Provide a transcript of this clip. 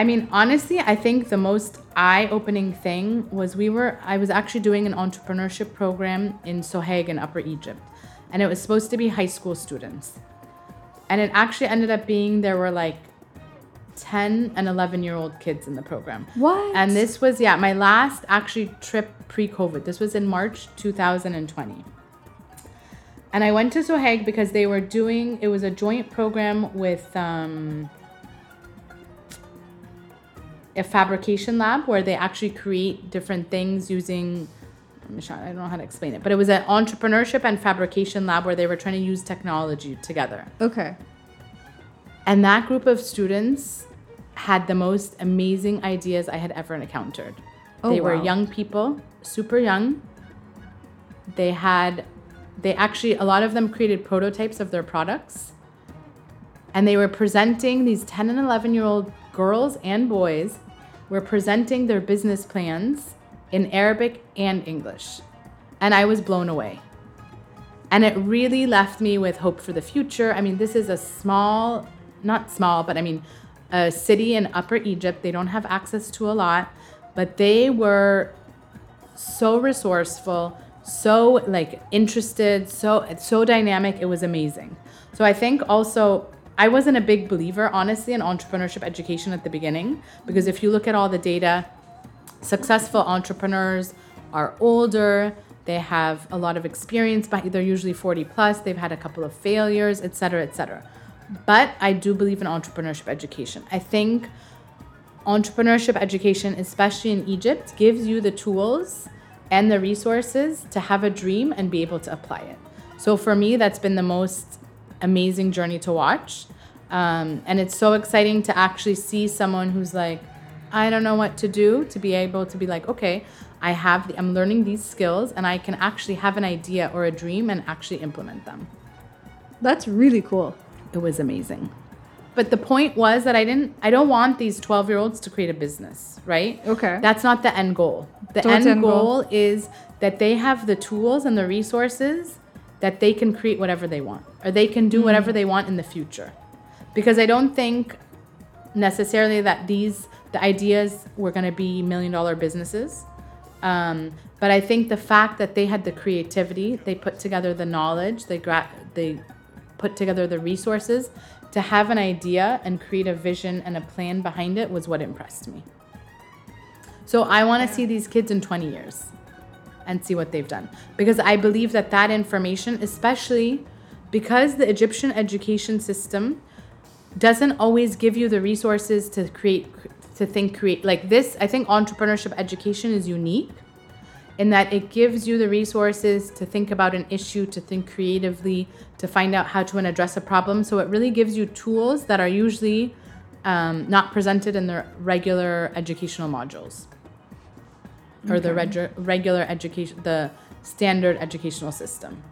I mean, honestly, I think the most eye-opening thing was we were I was actually doing an entrepreneurship program in Sohag in Upper Egypt, and it was supposed to be high school students, and it actually ended up being there were like 10 and 11 year old kids in the program. What? And this was yeah my last actually trip pre-COVID. This was in March 2020. And I went to Sohag because they were doing it was a joint program with um, a fabrication lab where they actually create different things using I don't know how to explain it, but it was an entrepreneurship and fabrication lab where they were trying to use technology together. Okay. And that group of students had the most amazing ideas I had ever encountered. Oh, they were young people, super young. They had, they actually, a lot of them created prototypes of their products. And they were presenting, these 10 and 11 year old girls and boys were presenting their business plans in Arabic and English. And I was blown away. And it really left me with hope for the future. I mean, this is a small, not small, but I mean, a city in Upper Egypt. They don't have access to a lot, but they were so resourceful, so like interested, so so dynamic. It was amazing. So I think also I wasn't a big believer, honestly, in entrepreneurship education at the beginning because if you look at all the data, successful entrepreneurs are older they have a lot of experience but they're usually 40 plus they've had a couple of failures et cetera et cetera. But i do believe in entrepreneurship education. I think entrepreneurship education especially in egypt gives you the tools and the resources to have a dream and be able to apply it. So for me that's been the most amazing journey to watch um, and it's so exciting to actually see someone who's like I don't know what to do to be able to be like, okay, I have, the, I'm learning these skills and I can actually have an idea or a dream and actually implement them. That's really cool. It was amazing. But the point was that I didn't, I don't want these 12 year olds to create a business, right? Okay. That's not the end goal. The So end, end goal? goal is that they have the tools and the resources that they can create whatever they want or they can do whatever they want in the future. Because I don't think necessarily that these the ideas were going to be million dollar businesses um, but i think the fact that they had the creativity they put together the knowledge they gra- they put together the resources to have an idea and create a vision and a plan behind it was what impressed me. So i want to see these kids in 20 years and see what they've done. Because i believe that that information especially because the egyptian education system doesn't always give you the resources to create to think create like this i think entrepreneurship education is unique in that it gives you the resources to think about an issue to think creatively to find out how to address a problem. So it really gives you tools that are usually um, not presented in the regular educational modules or the reg- regular education the standard educational system